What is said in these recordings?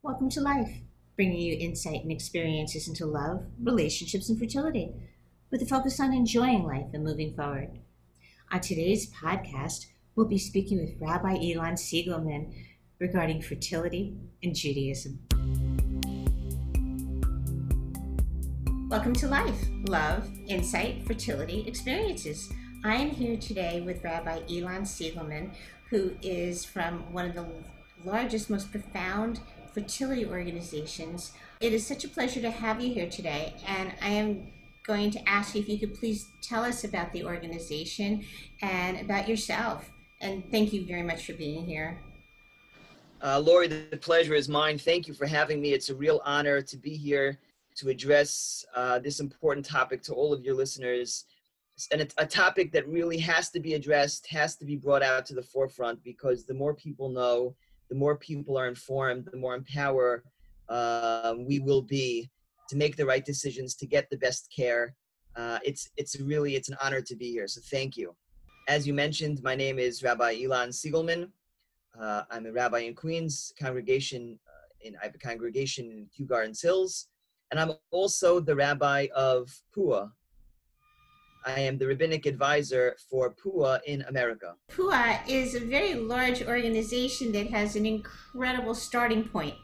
Welcome to Life, bringing you insight and experiences into love, relationships, and fertility, with a focus on enjoying life and moving forward. On today's podcast, we'll be speaking with Rabbi Elon Siegelman regarding fertility and Judaism. Welcome to Life, Love, Insight, Fertility, Experiences. I am here today with Rabbi Elon Siegelman, who is from one of the largest, most profound fertility organizations. It is such a pleasure to have you here today, and I am going to ask you if you could please tell us about the organization and about yourself. And thank you very much for being here. Uh, Lori, the pleasure is mine. Thank you for having me. It's a real honor to be here to address uh, this important topic to all of your listeners. And it's a topic that really has to be addressed, has to be brought out to the forefront because the more people know, the more people are informed, the more empowered uh, we will be to make the right decisions, to get the best care. Uh, it's it's really it's an honor to be here. So thank you. As you mentioned, my name is Rabbi Ilan Siegelman. Uh, I'm a rabbi in Queens congregation. Uh, in I have a congregation in Kew Gardens Hills, and I'm also the rabbi of PUA, I am the rabbinic advisor for PUA in America. PUA is a very large organization that has an incredible starting point.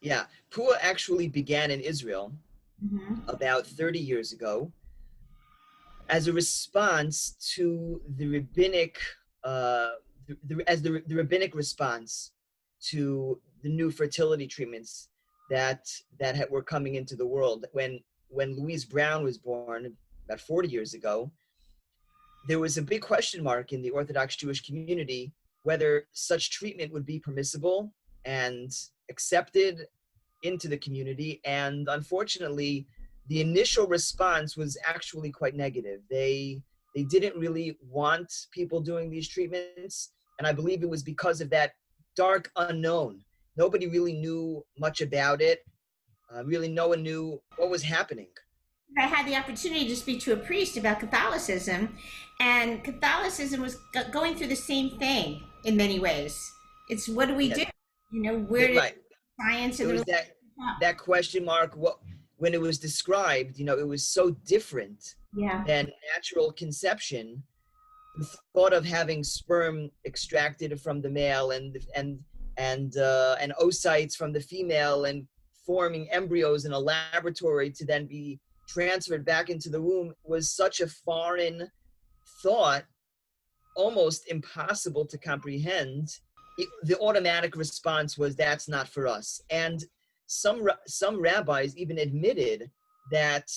Yeah, PUA actually began in Israel mm-hmm. about 30 years ago as a response to the rabbinic, uh, the, the, as the, the rabbinic response to the new fertility treatments that that were coming into the world. When when Louise Brown was born, about 40 years ago, there was a big question mark in the Orthodox Jewish community whether such treatment would be permissible and accepted into the community. And unfortunately, the initial response was actually quite negative. They they didn't really want people doing these treatments, and I believe it was because of that dark unknown. Nobody really knew much about it. Uh, really, no one knew what was happening. I had the opportunity to speak to a priest about Catholicism, and Catholicism was going through the same thing in many ways. It's what do we yes. do? You know, where did right. science and that, that question mark? What when it was described, you know, it was so different yeah. than natural conception. The thought of having sperm extracted from the male and and and uh, and oocytes from the female and forming embryos in a laboratory to then be transferred back into the womb was such a foreign thought, almost impossible to comprehend. It, the automatic response was, "That's not for us." And some some rabbis even admitted that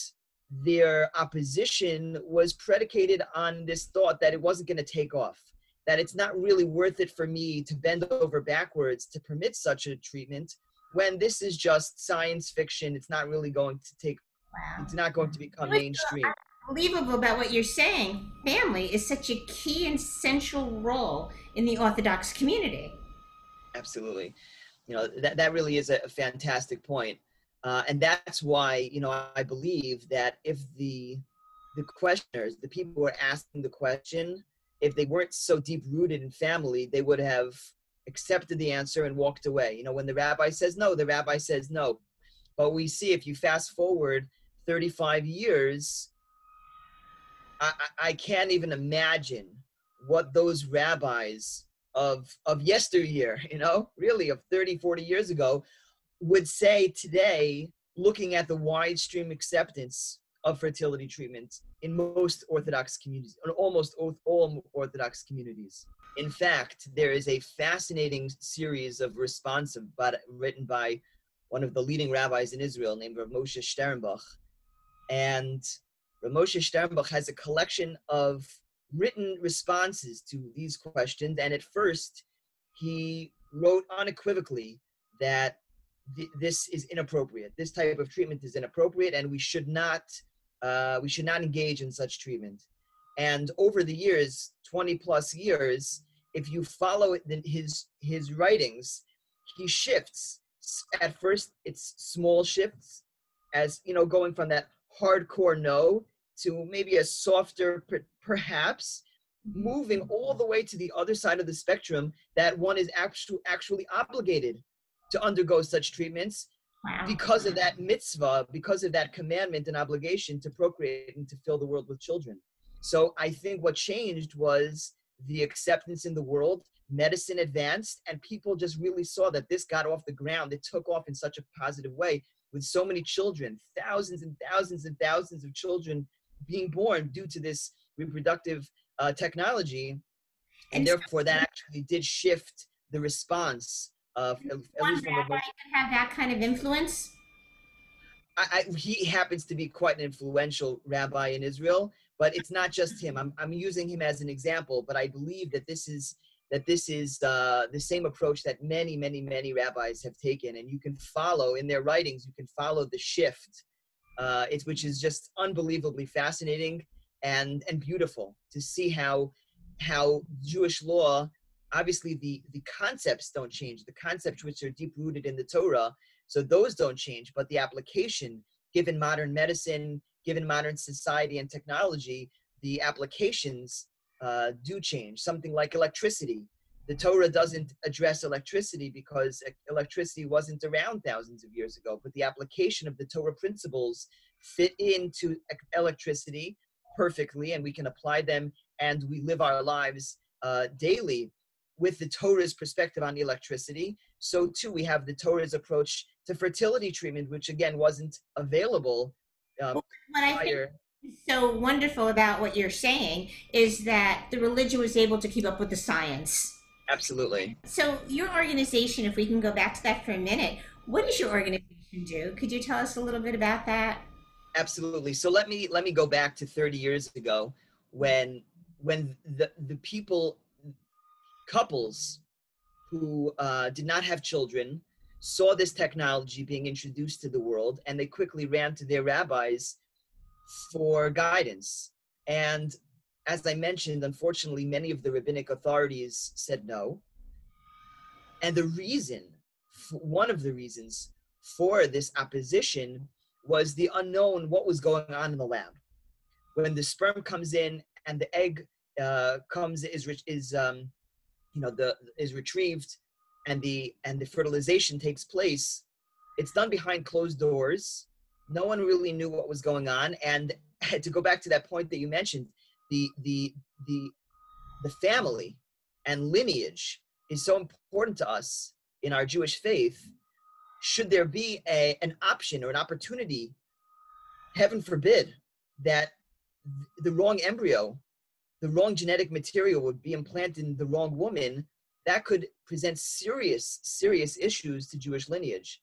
their opposition was predicated on this thought that it wasn't going to take off that it's not really worth it for me to bend over backwards to permit such a treatment when this is just science fiction it's not really going to take Wow. It's not going to become mainstream. Unbelievable about what you're saying. Family is such a key and central role in the Orthodox community. Absolutely. You know, that, that really is a fantastic point. Uh, and that's why, you know, I believe that if the the questioners, the people who are asking the question, if they weren't so deep rooted in family, they would have accepted the answer and walked away. You know, when the rabbi says no, the rabbi says no. But we see if you fast forward 35 years, I, I can't even imagine what those rabbis of of yesteryear, you know, really of 30, 40 years ago, would say today, looking at the wide stream acceptance of fertility treatment in most Orthodox communities, or almost all Orthodox communities. In fact, there is a fascinating series of responsa, but written by one of the leading rabbis in Israel named Rav Moshe Sternbuch, and Rav Moshe Sternbuch has a collection of written responses to these questions. And at first, he wrote unequivocally that th- this is inappropriate. This type of treatment is inappropriate, and we should not uh, we should not engage in such treatment. And over the years, 20 plus years, if you follow his his writings, he shifts. At first, it's small shifts, as you know, going from that hardcore no to maybe a softer perhaps mm-hmm. moving all the way to the other side of the spectrum that one is actually actually obligated to undergo such treatments Wow. because of that mitzvah, because of that commandment and obligation to procreate and to fill the world with children. So I think what changed was the acceptance in the world. Medicine advanced, and people just really saw that this got off the ground. It took off in such a positive way with so many children, thousands and thousands and thousands of children being born due to this reproductive uh, technology. And, therefore, that actually did shift the response of, at One the rabbi could have that kind of influence. I, I, he happens to be quite an influential rabbi in Israel, but it's not just him. I'm, I'm using him as an example, but I believe that this is that this is uh, the same approach that many, many, many rabbis have taken, and you can follow in their writings. You can follow the shift, uh, it's which is just unbelievably fascinating and and beautiful to see how how Jewish law. Obviously, the the concepts don't change. The concepts which are deep rooted in the Torah so those don't change, but the application, given modern medicine, given modern society and technology, the applications uh, do change. Something like electricity. The Torah doesn't address electricity because electricity wasn't around thousands of years ago, but the application of the Torah principles fit into electricity perfectly, and we can apply them and we live our lives uh, daily with the Torah's perspective on electricity. So too, we have the Torah's approach to fertility treatment, which again wasn't available uh, What I think prior. So wonderful about what you're saying is that the religion was able to keep up with the science. Absolutely. So your organization, if we can go back to that for a minute, what does your organization do? Could you tell us a little bit about that? Absolutely. So let me let me go back to 30 years ago when when the the people couples who uh, did not have children saw this technology being introduced to the world and they quickly ran to their rabbis for guidance. And as i mentioned unfortunately many of the rabbinic authorities said no. And the reason one of the reasons for this opposition was the unknown what was going on in the lab. When the sperm comes in and the egg uh, comes is is um, you know the is retrieved and the and the fertilization takes place it's done behind closed doors no one really knew what was going on. And to go back to that point that you mentioned the the the the family and lineage is so important to us in our jewish faith. Should there be a an option or an opportunity heaven forbid that the wrong embryo the wrong genetic material would be implanted in the wrong woman that could present serious serious issues to jewish lineage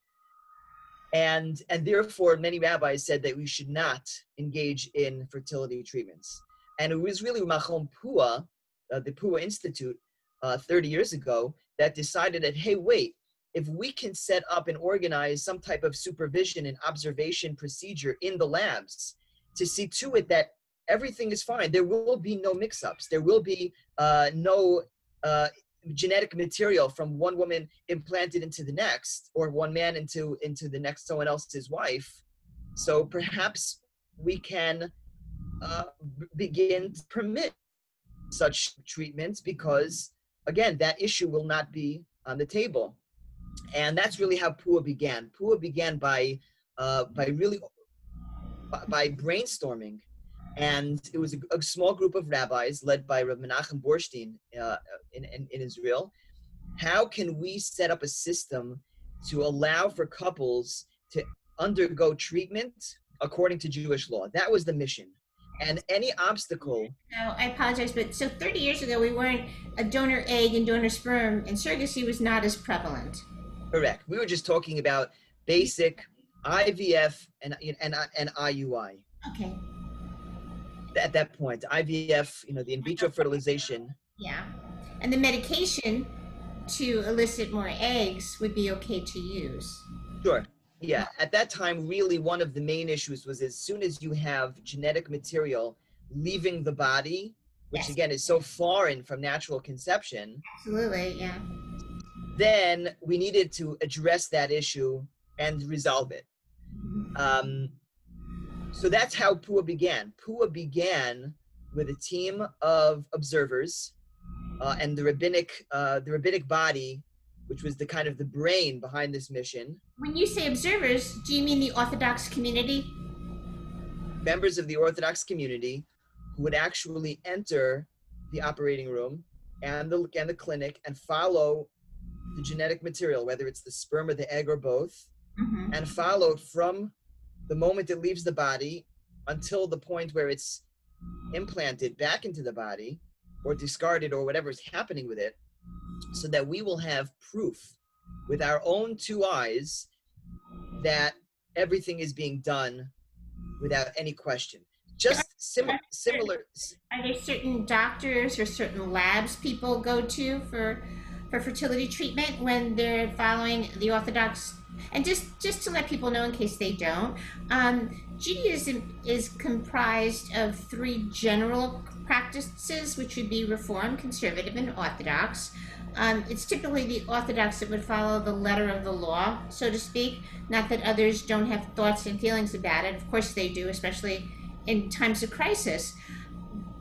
and and therefore many rabbis said that we should not engage in fertility treatments. And it was really Machon Pua, uh, the Pua Institute, uh, 30 years ago, that decided that, hey, wait, if we can set up and organize some type of supervision and observation procedure in the labs to see to it that everything is fine, there will be no mix ups, there will be uh, no uh, genetic material from one woman implanted into the next or one man into into the next someone else's wife. So perhaps we can uh, begin to permit such treatments because again that issue will not be on the table. And that's really how pua began. Pua began by uh, by really by- by brainstorming and it was a, a small group of rabbis led by Rav Menachem Burstein uh, in, in, in Israel. How can we set up a system to allow for couples to undergo treatment according to Jewish law? That was the mission. And any obstacle, Now, I apologize, but so 30 years ago, we weren't a donor egg and donor sperm, and surrogacy was not as prevalent. correct. We were just talking about basic IVF and and and IUI. Okay. At that point, IVF, you know, the in vitro fertilization, Yeah. And the medication to elicit more eggs would be okay to use. Sure. Yeah. At that time, really, one of the main issues was as soon as you have genetic material leaving the body, which Yes. again is so foreign from natural conception, Absolutely, yeah. then we needed to address that issue and resolve it. Um, so that's how Pua began. Pua began with a team of observers, uh, and the rabbinic uh, the rabbinic body which was the kind of the brain behind this mission. When you say observers, do you mean the Orthodox community? Members of the Orthodox community who would actually enter the operating room and the and the clinic and follow the genetic material, whether it's the sperm or the egg or both, mm-hmm. and followed from the moment it leaves the body until the point where it's implanted back into the body or discarded or whatever is happening with it, so that we will have proof with our own two eyes that everything is being done without any question. Just similar similar are there certain doctors or certain labs people go to for for fertility treatment when they're following the orthodox and just just to let people know in case they don't um, judaism is comprised of three general practices which would be reform conservative and orthodox. Um, it's typically the orthodox that would follow the letter of the law so to speak. Not that others don't have thoughts and feelings about it. Of course they do especially in times of crisis.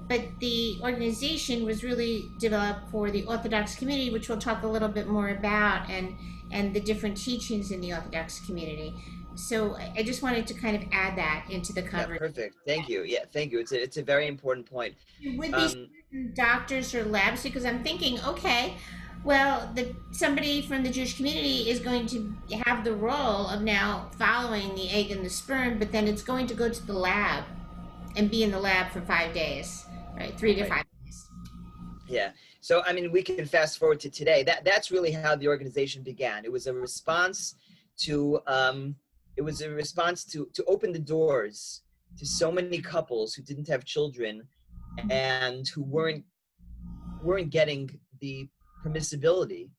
But the organization was really developed for the Orthodox community, which we'll talk a little bit more about, and and the different teachings in the Orthodox community. So I just wanted to kind of add that into the cover. Yeah, perfect. Thank you. Yeah, thank you. It's a, it's a very important point. Would um, doctors or labs because I'm thinking, okay, well, the somebody from the Jewish community is going to have the role of now following the egg and the sperm, but then it's going to go to the lab and be in the lab for five days, right? Three to right. five days. Yeah. So I mean, we can fast forward to today. That that's really how the organization began. It was a response to um, it was a response to to open the doors to so many couples who didn't have children and who weren't weren't getting the permissibility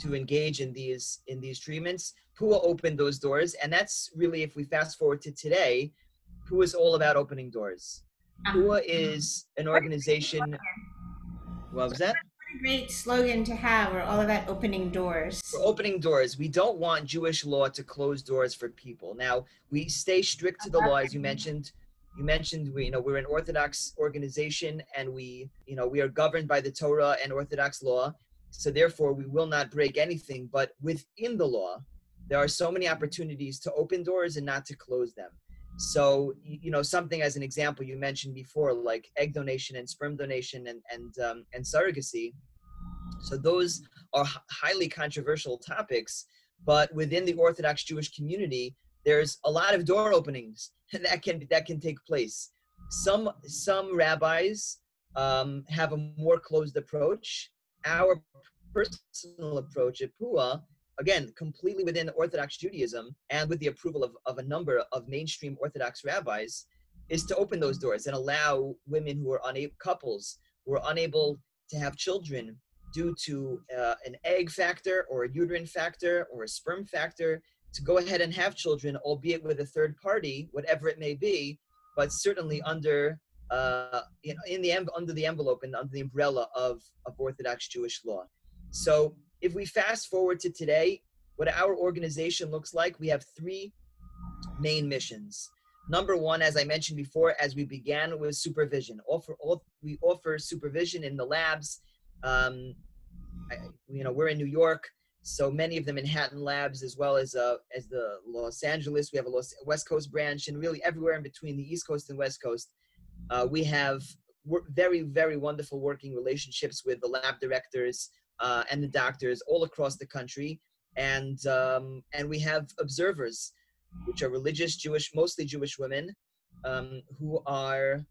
to engage in these in these treatments. Pua opened those doors, and that's really if we fast forward to today, Pua is all about opening doors. Ah. Pua is an organization. What was that? What a great slogan to have. We're all about opening doors. We're opening doors. We don't want Jewish law to close doors for people. Now we stay strict to the law, as you mentioned. You mentioned we, you know, we're an Orthodox organization, and we, you know, we are governed by the Torah and Orthodox law. So therefore, we will not break anything. But within the law, there are so many opportunities to open doors and not to close them. So, you know, something as an example you mentioned before, like egg donation and sperm donation and and um, and surrogacy. So those are highly controversial topics, but within the Orthodox Jewish community, there's a lot of door openings that can that can take place. Some some rabbis um, have a more closed approach. Our personal approach at Pua again, completely within Orthodox Judaism and with the approval of, of a number of mainstream Orthodox rabbis, is to open those doors and allow women who are unable, couples who are unable to have children due to uh, an egg factor or a uterine factor or a sperm factor to go ahead and have children, albeit with a third party, whatever it may be, but certainly under uh, in, in the under the envelope and under the umbrella of, of Orthodox Jewish law. So if we fast forward to today, what our organization looks like, we have three main missions. Number one, as I mentioned before, as we began with supervision. Offer, we offer supervision in the labs. Um, I, you know, we're in New York, so many of the Manhattan labs, as well as uh, as the Los Angeles, we have a Los, West Coast branch, and really everywhere in between the East Coast and West Coast, uh, we have very, very wonderful working relationships with the lab directors, uh, and the doctors all across the country, and um, and we have observers, which are religious Jewish, mostly Jewish women, um, who are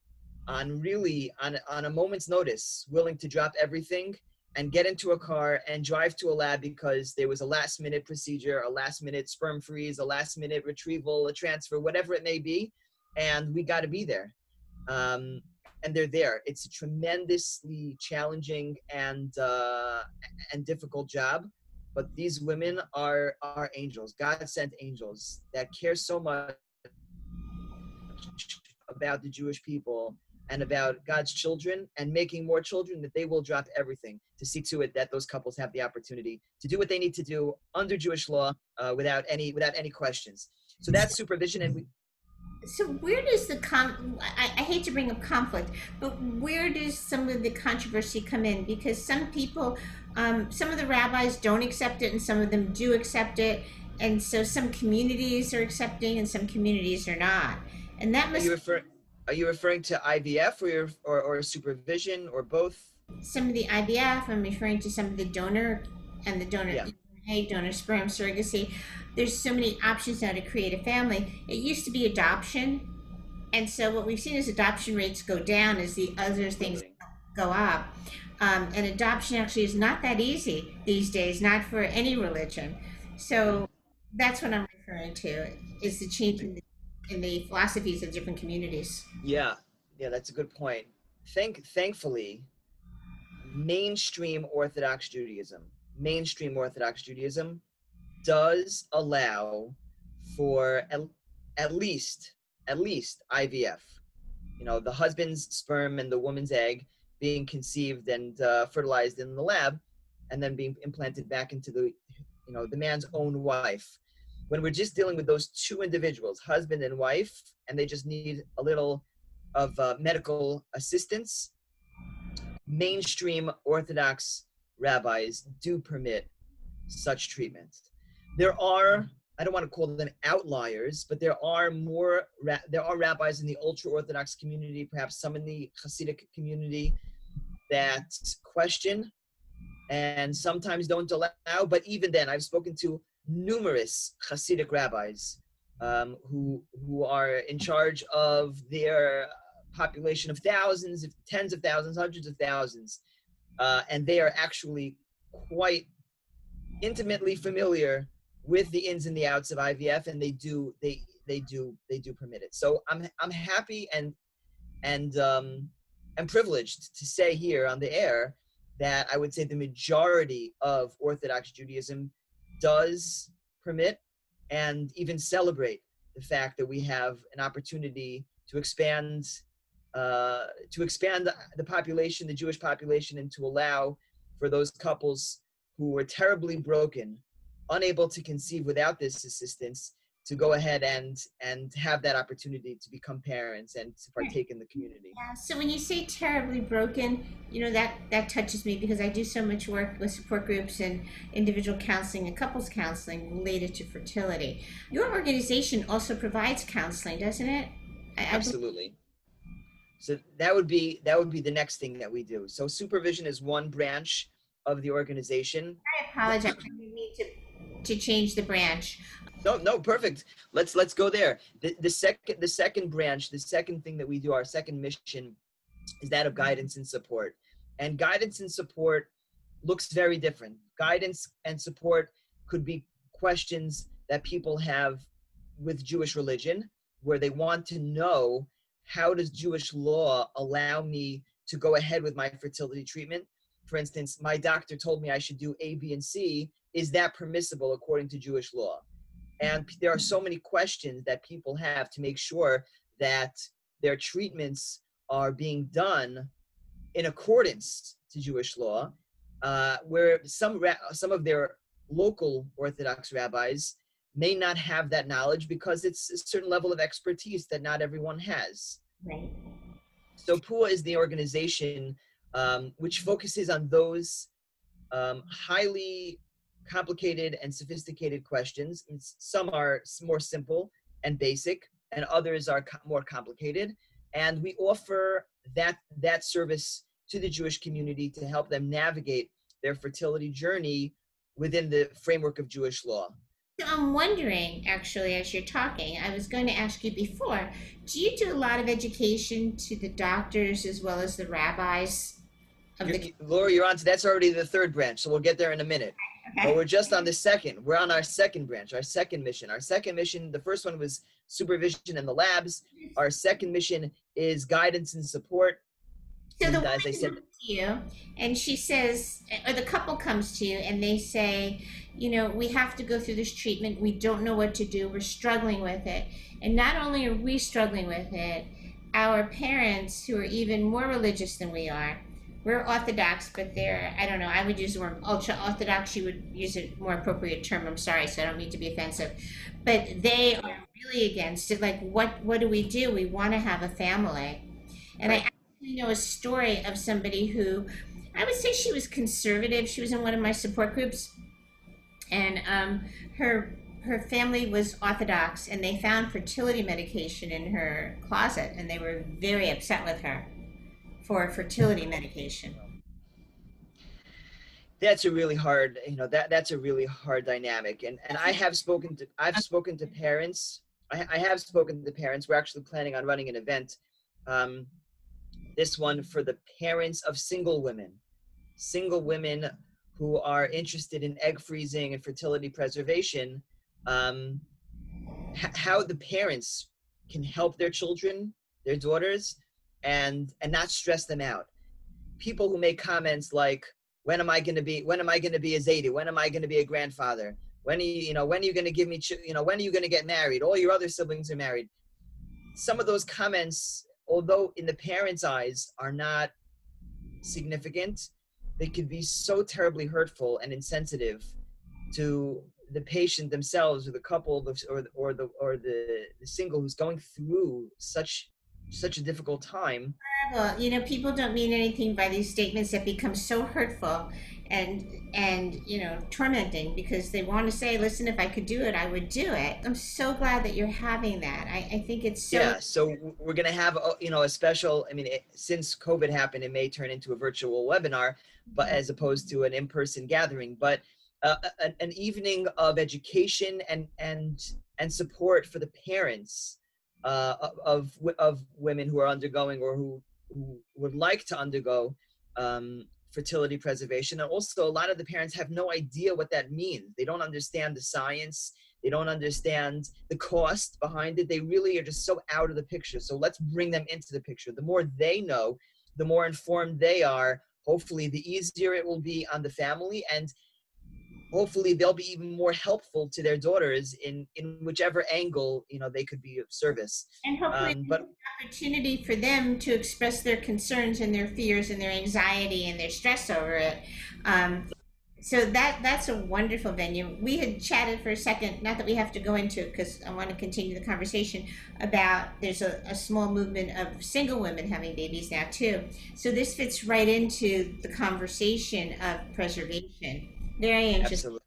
on really on on a moment's notice, willing to drop everything and get into a car and drive to a lab because there was a last minute procedure, a last minute sperm freeze, a last minute retrieval, a transfer, whatever it may be, and we got to be there. Um, and they're there. It's a tremendously challenging and uh, and difficult job, but these women are are angels, God sent angels that care so much about the Jewish people and about God's children and making more children that they will drop everything to see to it that those couples have the opportunity to do what they need to do under Jewish law uh, without any without any questions. So that's supervision, and we So where does the com? I, I hate to bring up conflict, but where does some of the controversy come in? Because some people, um, some of the rabbis don't accept it, and some of them do accept it, and so some communities are accepting, and some communities are not, and that must. Are you, refer- are you referring to IVF or, or or supervision or both? Some of the IVF. I'm referring to some of the donor and the donor. Yeah. Donor sperm surrogacy there's so many options now to create a family. It used to be adoption, and so what we've seen is adoption rates go down as the other things go up. Um, and adoption actually is not that easy these days, not for any religion. So that's what I'm referring to is the change in the, in the philosophies of different communities. Yeah, yeah, that's a good point. Thank, thankfully, mainstream Orthodox Judaism, mainstream Orthodox Judaism does allow for at, at least at least IVF. You know, the husband's sperm and the woman's egg being conceived and uh, fertilized in the lab, and then being implanted back into the you know the man's own wife. When we're just dealing with those two individuals, husband and wife, and they just need a little of uh, medical assistance, mainstream Orthodox rabbis do permit such treatment there are I don't want to call them outliers, but there are more there are rabbis in the ultra orthodox community, perhaps some in the Hasidic community, that question and sometimes don't allow. But even then, I've spoken to numerous Hasidic rabbis um, who who are in charge of their population of thousands, of tens of thousands, hundreds of thousands, uh, and they are actually quite intimately familiar with the ins and the outs of IVF, and they do they they do they do permit it. So I'm I'm happy and and um, I'm privileged to say here on the air that I would say the majority of Orthodox Judaism does permit and even celebrate the fact that we have an opportunity to expand uh, to expand the population, the Jewish population, and to allow for those couples who were terribly broken unable to conceive without this assistance to go ahead and and have that opportunity to become parents and to partake in the community. Yeah. So when you say terribly broken, you know that that touches me because I do so much work with support groups and individual counseling and couples counseling related to fertility. Your organization also provides counseling, doesn't it? I, Absolutely. So that would be that would be the next thing that we do. So supervision is one branch of the organization. I apologize. I need to to change the branch. No, no, perfect. Let's let's go there. The, the second the second branch, the second thing that we do, our second mission, is that of guidance and support. And guidance and support looks very different. Guidance and support could be questions that people have with Jewish religion, where they want to know how does Jewish law allow me to go ahead with my fertility treatment? For instance, my doctor told me I should do A, B, and C, is that permissible according to Jewish law? And there are so many questions that people have to make sure that their treatments are being done in accordance to Jewish law, uh, where some some of their local Orthodox rabbis may not have that knowledge because it's a certain level of expertise that not everyone has. Right. So PUA is the organization um, which focuses on those um, highly complicated and sophisticated questions. Some are more simple and basic, and others are co- more complicated. And we offer that that service to the Jewish community to help them navigate their fertility journey within the framework of Jewish law. I'm wondering, actually, as you're talking, I was going to ask you before do you do a lot of education to the doctors as well as the rabbis? Of the- Laura, you're on to that's already the third branch, so we'll get there in a minute. Okay. But we're just on the second. We're on our second branch, our second mission. Our second mission, the first one was supervision in the labs. Our second mission is guidance and support. So the as I said, to you, and she says, or the couple comes to you, and they say, you know, we have to go through this treatment. We don't know what to do. We're struggling with it, and not only are we struggling with it, our parents, who are even more religious than we are, we're Orthodox, but they're, I don't know, I would use the word ultra Orthodox. You would use a more appropriate term. I'm sorry, so I don't mean to be offensive. But they are really against it. Like, what, what do we do? We want to have a family. And I actually know a story of somebody who, I would say she was conservative. She was in one of my support groups. And um, her her family was Orthodox, and they found fertility medication in her closet, and they were very upset with her for fertility medication. That's a really hard, you know, that that's a really hard dynamic. And and I have spoken to I've spoken to parents. I, I have spoken to parents. We're actually planning on running an event. Um, this one for the parents of single women, single women who are interested in egg freezing and fertility preservation. Um, h- how the parents can help their children, their daughters, and and not stress them out. People who make comments like, "When am I going to be? When am I going to be a zaydi? When am I going to be a grandfather? When are you, you know, when are you going to give me, ch- you know, when are you going to get married? All your other siblings are married." Some of those comments, although in the parents' eyes are not significant, they can be so terribly hurtful and insensitive to the patient themselves or the couple or or the or the, the single who's going through such such a difficult time. You know, people don't mean anything by these statements that become so hurtful and and you know tormenting because they want to say, "Listen, if I could do it, I would do it." I'm so glad that you're having that. I, I think it's so. Yeah, so we're gonna have a, you know a special. I mean, it, since COVID happened, it may turn into a virtual webinar, but as opposed to an in-person gathering. But uh, an, an evening of education and and and support for the parents uh, of of women who are undergoing or who, who would like to undergo um, fertility preservation. And also, a lot of the parents have no idea what that means. They don't understand the science. They don't understand the cost behind it. They really are just so out of the picture. So let's bring them into the picture. The more they know, the more informed they are. Hopefully, the easier it will be on the family and hopefully they'll be even more helpful to their daughters in in whichever angle you know they could be of service. And hopefully um, but opportunity for them to express their concerns and their fears and their anxiety and their stress over it. Um, so that that's a wonderful venue. We had chatted for a second not that we have to go into it because i want to continue the conversation about there's a, a small movement of single women having babies now too. So this fits right into the conversation of preservation very interesting. Absolutely.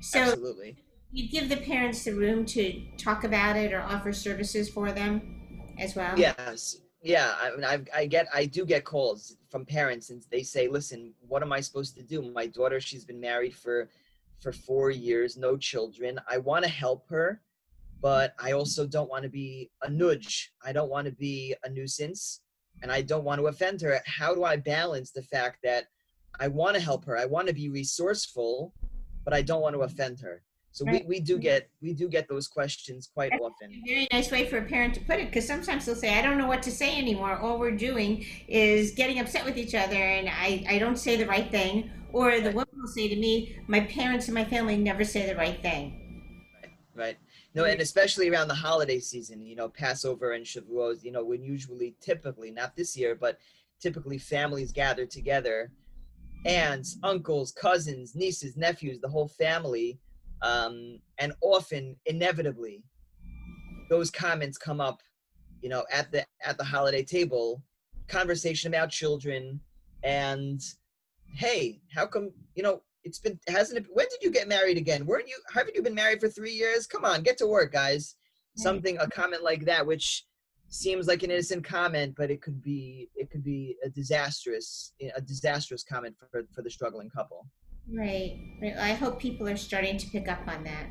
So Absolutely. you give the parents the room to talk about it or offer services for them as well. Yes. Yeah, I mean, I, I get, I do get calls from parents, and they say, "Listen, what am I supposed to do? My daughter, she's been married for, for four years, no children. I want to help her, but I also don't want to be a nudge. I don't want to be a nuisance, and I don't want to offend her. How do I balance the fact that I want to help her. I want to be resourceful, but I don't want to offend her. So right. we, we do get we do get those questions quite That's often. A very nice way for a parent to put it because sometimes they'll say, I don't know what to say anymore. All we're doing is getting upset with each other and I, I don't say the right thing. Or the right. woman will say to me, My parents and my family never say the right thing. Right. Right. No, and especially around the holiday season, you know, Passover and Shavuot, you know, when usually typically, not this year, but typically families gather together aunts, uncles, cousins, nieces, nephews, the whole family. Um, and often, inevitably, those comments come up, you know, at the at the holiday table, conversation about children, and hey, how come you know it's been hasn't it? When did you get married again? Weren't you? Haven't you been married for three years? Come on, get to work, guys. Something a comment like that, which seems like an innocent comment, but it could be it could be a disastrous a disastrous comment for for the struggling couple. Right. right. I hope people are starting to pick up on that.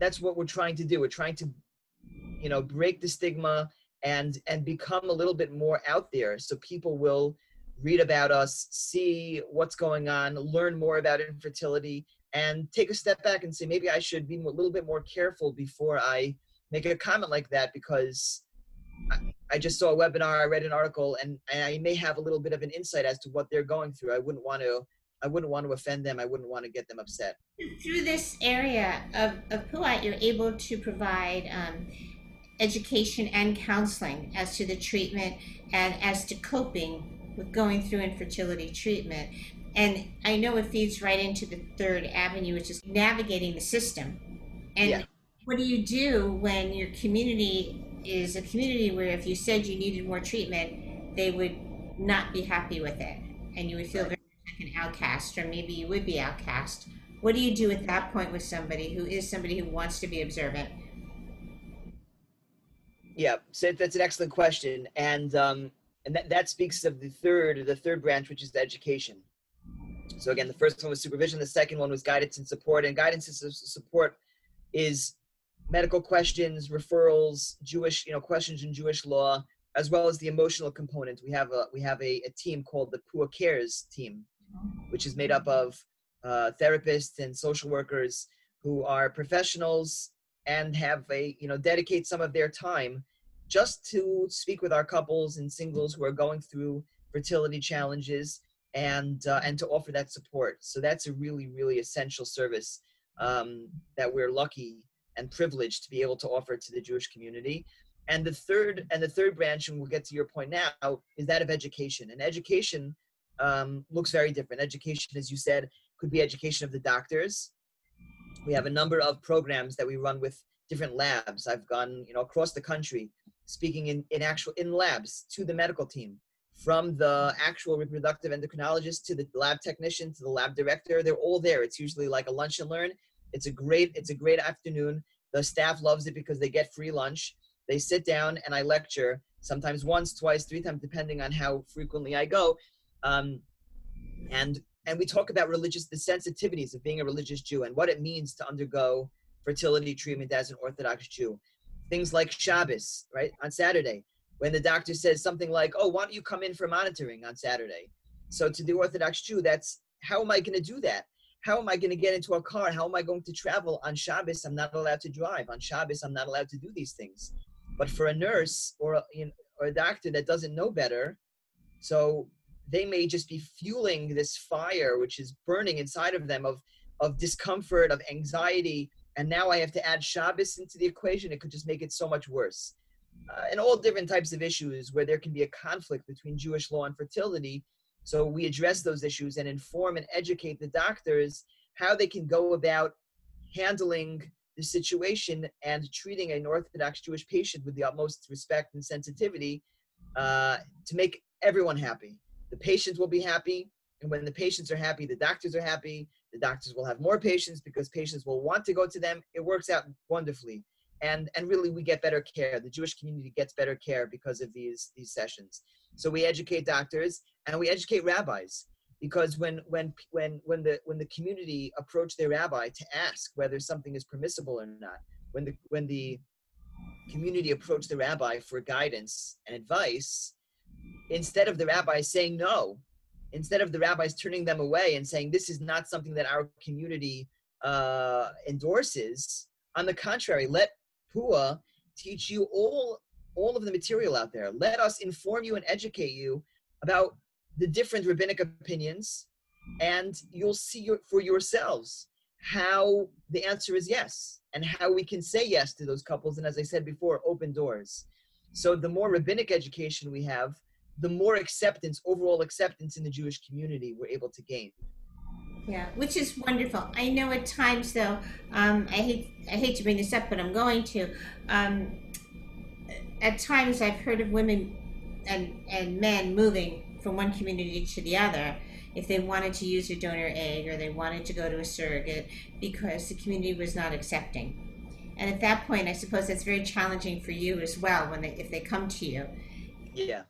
That's what we're trying to do. We're trying to, you know, break the stigma and and become a little bit more out there, so people will read about us, see what's going on, learn more about infertility, and take a step back and say maybe I should be a little bit more careful before I make a comment like that because I just saw a webinar, I read an article, and, and I may have a little bit of an insight as to what they're going through. I wouldn't want to I wouldn't want to offend them. I wouldn't want to get them upset. Through this area of, of Puat, you're able to provide um, education and counseling as to the treatment and as to coping with going through infertility treatment. And I know it feeds right into the third avenue, which is navigating the system. And yeah. what do you do when your community is a community where if you said you needed more treatment, they would not be happy with it and you would feel very like an outcast, or maybe you would be outcast? What do you do at that point with somebody who is somebody who wants to be observant? Yeah, so that's an excellent question, and um, and that, that speaks of the third the third branch, which is education. So again, the first one was supervision. The second one was guidance and support. And guidance and support is medical questions, referrals, Jewish you know questions in Jewish law, as well as the emotional component. We have a we have a, a team called the Pua Cares team, which is made up of uh, therapists and social workers who are professionals and have a you know dedicate some of their time just to speak with our couples and singles who are going through fertility challenges and uh, and to offer that support. So that's a really really essential service um, that we're lucky and privileged to be able to offer to the Jewish community. And the third and the third branch, and we'll get to your point now, is that of education. And education um, looks very different. Education, as you said, could be education of the doctors. We have a number of programs that we run with different labs. I've gone, you know, across the country speaking in, in actual in labs to the medical team from the actual reproductive endocrinologist to the lab technician to the lab director they're all there it's usually like a lunch and learn it's a great it's a great afternoon the staff loves it because they get free lunch they sit down and i lecture sometimes once twice three times depending on how frequently i go um, and and we talk about religious the sensitivities of being a religious jew and what it means to undergo fertility treatment as an orthodox jew things like Shabbos, right? On Saturday, when the doctor says something like, oh, why don't you come in for monitoring on Saturday? So to the Orthodox Jew, that's how am I going to do that? How am I going to get into a car? How am I going to travel on Shabbos? I'm not allowed to drive. On Shabbos, I'm not allowed to do these things. But for a nurse or a, you know, or a doctor that doesn't know better, so they may just be fueling this fire which is burning inside of them of of discomfort, of anxiety, and now I have to add Shabbos into the equation, it could just make it so much worse. Uh, and all different types of issues where there can be a conflict between Jewish law and fertility. So we address those issues and inform and educate the doctors how they can go about handling the situation and treating an Orthodox Jewish patient with the utmost respect and sensitivity uh, to make everyone happy. The patients will be happy, and when the patients are happy, the doctors are happy, the doctors will have more patients because patients will want to go to them. It works out wonderfully. And, and really we get better care. The Jewish community gets better care because of these, these sessions. So we educate doctors and we educate rabbis because when, when, when, when, the, when the community approach their rabbi to ask whether something is permissible or not, when the, when the community approach the rabbi for guidance and advice, instead of the rabbi saying no, instead of the rabbis turning them away and saying this is not something that our community uh, endorses on the contrary let pua teach you all all of the material out there let us inform you and educate you about the different rabbinic opinions and you'll see your, for yourselves how the answer is yes and how we can say yes to those couples and as i said before open doors so the more rabbinic education we have the more acceptance, overall acceptance in the Jewish community we're able to gain. Yeah, which is wonderful. I know at times though, um, I hate I hate to bring this up, but I'm going to. Um, at times, I've heard of women and and men moving from one community to the other if they wanted to use a donor egg or they wanted to go to a surrogate because the community was not accepting. And at that point, I suppose that's very challenging for you as well when they, if they come to you. Yeah,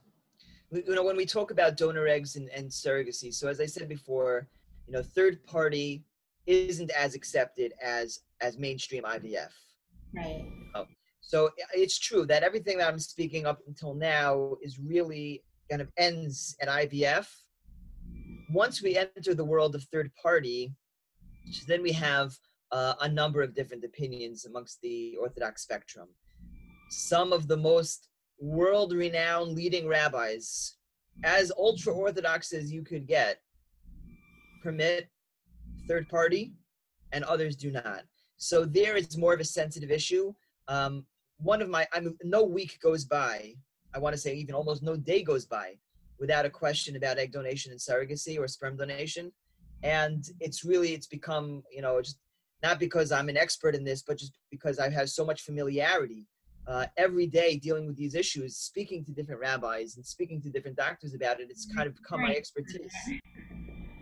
you know when we talk about donor eggs and, and surrogacy so as i said before you know third party isn't as accepted as as mainstream ivf right. Oh, so it's true that everything that i'm speaking up until now is really kind of ends at ivf once we enter the world of third party then we have uh, a number of different opinions amongst the orthodox spectrum. Some of the most world renowned leading rabbis, as ultra orthodox as you could get, permit third party and others do not. So there it's more of a sensitive issue. Um, one of my, I mean, no week goes by, I want to say even almost no day goes by without a question about egg donation and surrogacy or sperm donation. And it's really, it's become, you know, just not because I'm an expert in this, but just because I have so much familiarity uh, every day dealing with these issues, speaking to different rabbis and speaking to different doctors about it. It's kind of become my expertise.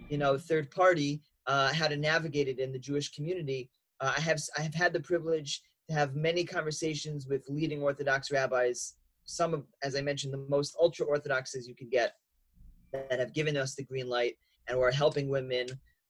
You know, third party, uh, how to navigate it in the Jewish community. Uh, I have I have had the privilege to have many conversations with leading Orthodox rabbis. Some of, as I mentioned, the most ultra Orthodox as you can get, that have given us the green light and who are helping women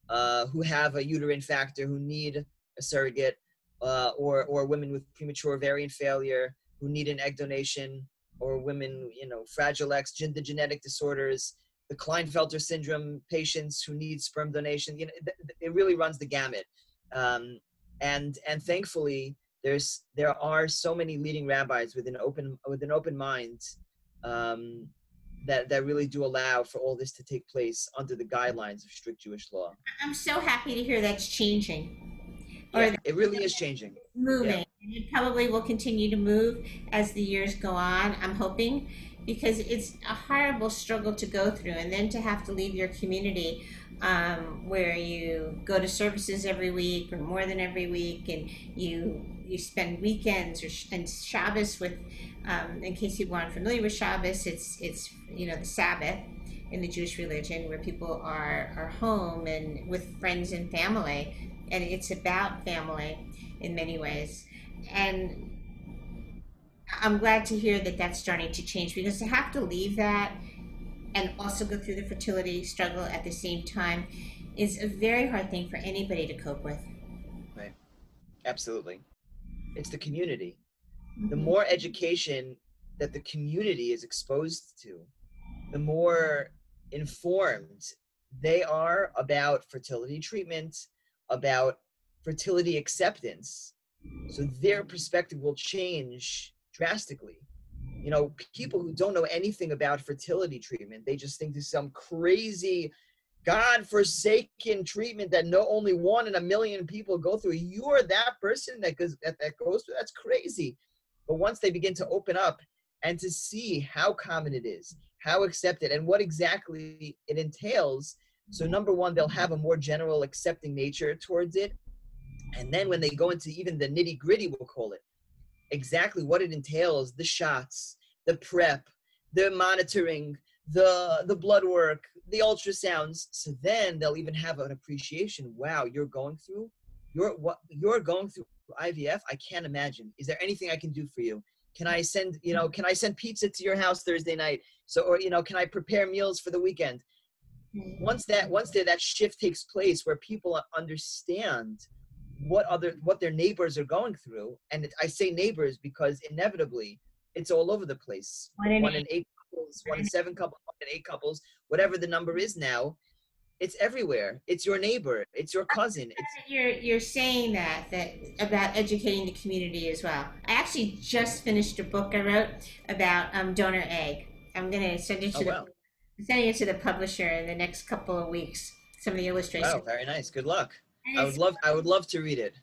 uh, who have a uterine factor, who need a surrogate, uh, or or women with premature ovarian failure who need an egg donation, or women, you know, fragile X, the genetic disorders, the Klinefelter syndrome patients who need sperm donation. You know, it really runs the gamut. Um, and and thankfully, there's there are so many leading rabbis with an open with an open mind um, that that really do allow for all this to take place under the guidelines of strict Jewish law. I'm so happy to hear that's changing. Yeah, it really is changing. Moving. Yeah. It probably will continue to move as the years go on. I'm hoping because it's a horrible struggle to go through, and then to have to leave your community um, where you go to services every week or more than every week, and you you spend weekends or sh- and Shabbos with. Um, in case you aren't familiar with Shabbos, it's it's you know the Sabbath in the Jewish religion where people are are home and with friends and family, and it's about family in many ways, and. I'm glad to hear that that's starting to change because to have to leave that and also go through the fertility struggle at the same time is a very hard thing for anybody to cope with. Right. Absolutely. It's the community. Mm-hmm. The more education that the community is exposed to, the more informed they are about fertility treatment, about fertility acceptance. So their perspective will change drastically. You know people who don't know anything about fertility treatment they just think this is some crazy god-forsaken treatment that no only one in a million people go through. You're that person that goes that, that goes through that's crazy. But once they begin to open up and to see how common it is how accepted and what exactly it entails so number one they'll have a more general accepting nature towards it. And then when they go into even the nitty gritty we'll call it exactly what it entails the shots the prep the monitoring the the blood work the ultrasounds. So then they'll even have an appreciation. Wow you're going through you're what you're going through ivf i can't imagine. Is there anything i can do for you? Can i send you know can i send pizza to your house thursday night? So or you know can i prepare meals for the weekend? Hmm. Once that once that, that shift takes place where people understand what other what their neighbors are going through and i say neighbors because inevitably it's all over the place. One in, one eight. in eight. couples one in seven couples one in eight couples whatever the number is now it's everywhere. It's your neighbor it's your cousin it's you're you're saying that that about educating the community as well. I actually just finished a book i wrote about um, donor egg. I'm going to send it to oh, the wow. sending it to the publisher in the next couple of weeks some of the illustrations. oh very nice. Good luck I would love I would love to read it.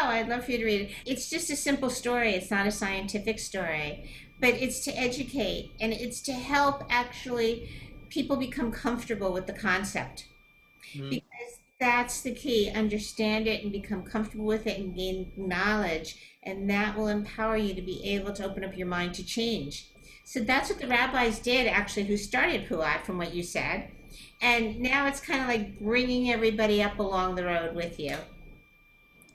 Oh, I'd love for you to read it. It's just a simple story. It's not a scientific story, but it's to educate and it's to help actually people become comfortable with the concept. Mm-hmm. Because that's the key. Understand it and become comfortable with it and gain knowledge, and that will empower you to be able to open up your mind to change. So that's what the rabbis did, actually, who started Pua, from what you said and now it's kind of like bringing everybody up along the road with you.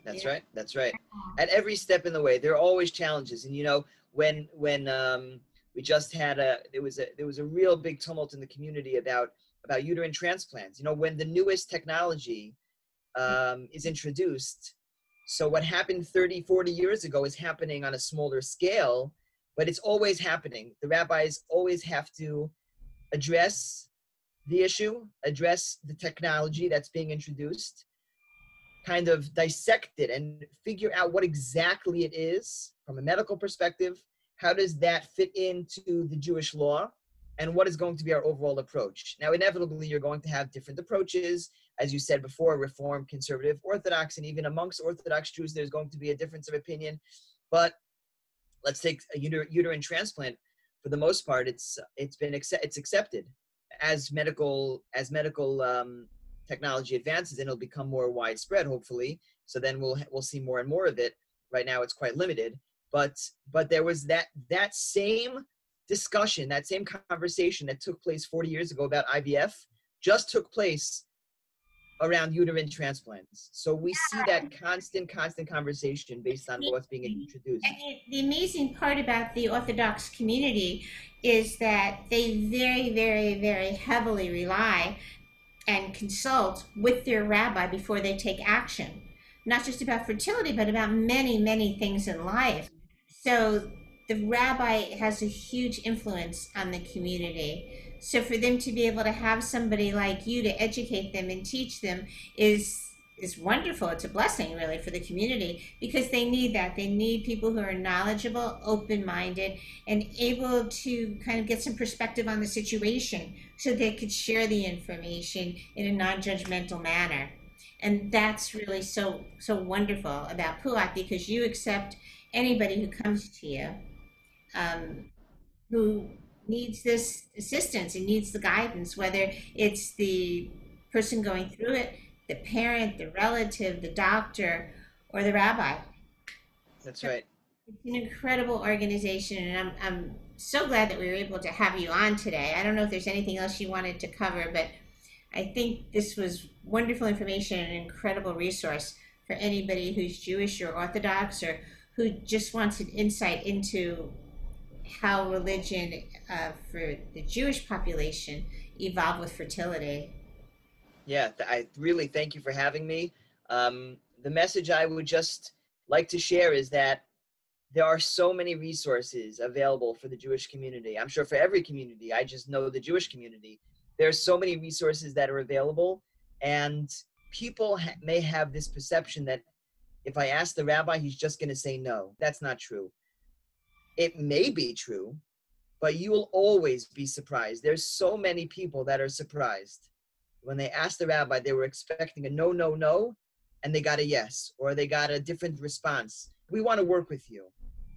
That's yeah. right that's right. At every step in the way there are always challenges. And you know when when um, we just had a there was a there was a real big tumult in the community about about uterine transplants. You know when the newest technology um, is introduced so what happened 30 40 years ago is happening on a smaller scale but it's always happening. The rabbis always have to address the issue, address the technology that's being introduced, kind of dissect it and figure out what exactly it is from a medical perspective. How does that fit into the Jewish law? And what is going to be our overall approach? Now, inevitably, you're going to have different approaches. As you said before, Reform, Conservative, Orthodox, and even amongst Orthodox Jews, there's going to be a difference of opinion. But let's take a uterine transplant. For the most part, it's it's been it's accepted as medical as medical um, technology advances, and it'll become more widespread, hopefully. So then we'll we'll see more and more of it. Right now, it's quite limited. But but there was that that same discussion, that same conversation that took place 40 years ago about IVF, just took place around uterine transplants. So we see that constant, constant conversation based on what's being introduced. And the amazing part about the Orthodox community is that they very, very, very heavily rely and consult with their rabbi before they take action. Not just about fertility, but about many, many things in life. So the rabbi has a huge influence on the community so for them to be able to have somebody like you to educate them and teach them is is wonderful. It's a blessing really for the community because they need that. They need people who are knowledgeable, open-minded, and able to kind of get some perspective on the situation so they could share the information in a non-judgmental manner. And that's really so so wonderful about Pua because you accept anybody who comes to you um, who needs this assistance and needs the guidance, whether it's the person going through it, the parent, the relative, the doctor, or the rabbi. That's right. It's an incredible organization, and I'm, I'm so glad that we were able to have you on today. I don't know if there's anything else you wanted to cover, but I think this was wonderful information and an incredible resource for anybody who's Jewish or Orthodox or who just wants an insight into how religion uh, for the Jewish population evolved with fertility. Yeah, I really thank you for having me. Um, the message I would just like to share is that there are so many resources available for the Jewish community. I'm sure for every community. I just know the Jewish community. There are so many resources that are available, and people ha- may have this perception that if I ask the rabbi, he's just going to say no. That's not true it may be true, but you will always be surprised. There's so many people that are surprised. When they asked the rabbi, they were expecting a no, no, no, and they got a yes, or they got a different response. We want to work with you.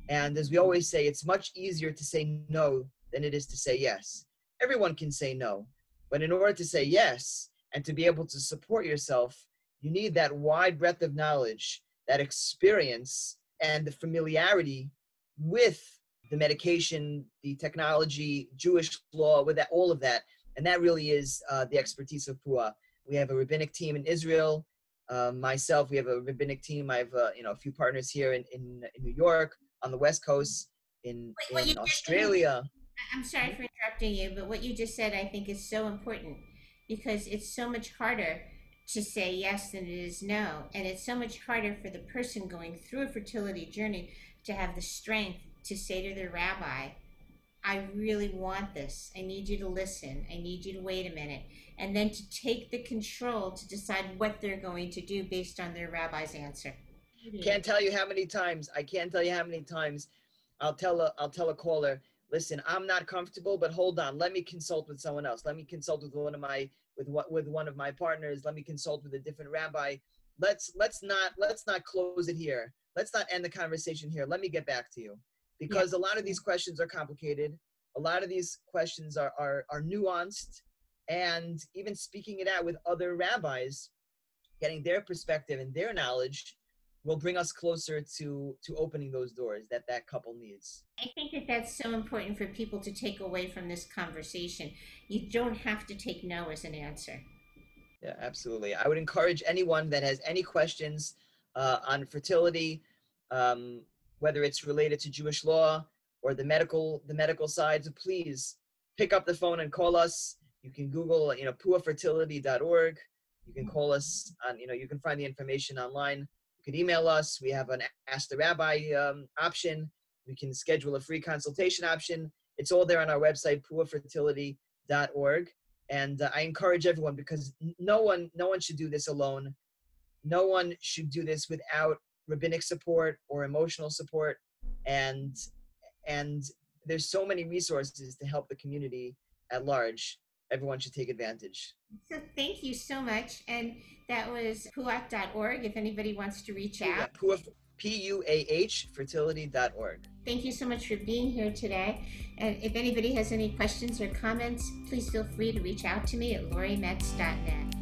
And as we always say, it's much easier to say no than it is to say yes. Everyone can say no, but in order to say yes and to be able to support yourself, you need that wide breadth of knowledge, that experience, and the familiarity with the medication, the technology, Jewish law, with that, all of that. And that really is uh, the expertise of PUA. We have a rabbinic team in Israel. Uh, myself, we have a rabbinic team. I have uh, you know a few partners here in, in, in New York, on the West Coast, in, Wait, in Australia. I'm sorry for interrupting you, but what you just said I think is so important because it's so much harder to say yes than it is no. And it's so much harder for the person going through a fertility journey to have the strength to say to their rabbi, I really want this. I need you to listen. I need you to wait a minute. And then to take the control to decide what they're going to do based on their rabbi's answer. Can't tell you how many times. I can't tell you how many times I'll tell a I'll tell a caller, listen, I'm not comfortable, but hold on. Let me consult with someone else. Let me consult with one of my with what with one of my partners. Let me consult with a different rabbi. Let's let's not let's not close it here let's not end the conversation here. Let me get back to you because yeah. a lot of these questions are complicated. A lot of these questions are, are, are nuanced and even speaking it out with other rabbis, getting their perspective and their knowledge will bring us closer to to opening those doors that that couple needs i think that that's so important for people to take away from this conversation you don't have to take no as an answer yeah absolutely i would encourage anyone that has any questions uh, on fertility, um, whether it's related to Jewish law or the medical the medical side. So please pick up the phone and call us. You can Google, you know, puafertility.org. You can call us on, you know, you can find the information online. You can email us. We have an Ask the Rabbi um, option. We can schedule a free consultation option. It's all there on our website, puafertility.org. And uh, I encourage everyone because no one, no one should do this alone no one should do this without rabbinic support or emotional support and and there's so many resources to help the community at large everyone should take advantage so thank you so much and that was puat.org if anybody wants to reach out Pua, P-U-A-H fertility.org. Thank you so much for being here today. And if anybody has any questions or comments, please feel free to reach out to me at lorimetz.net.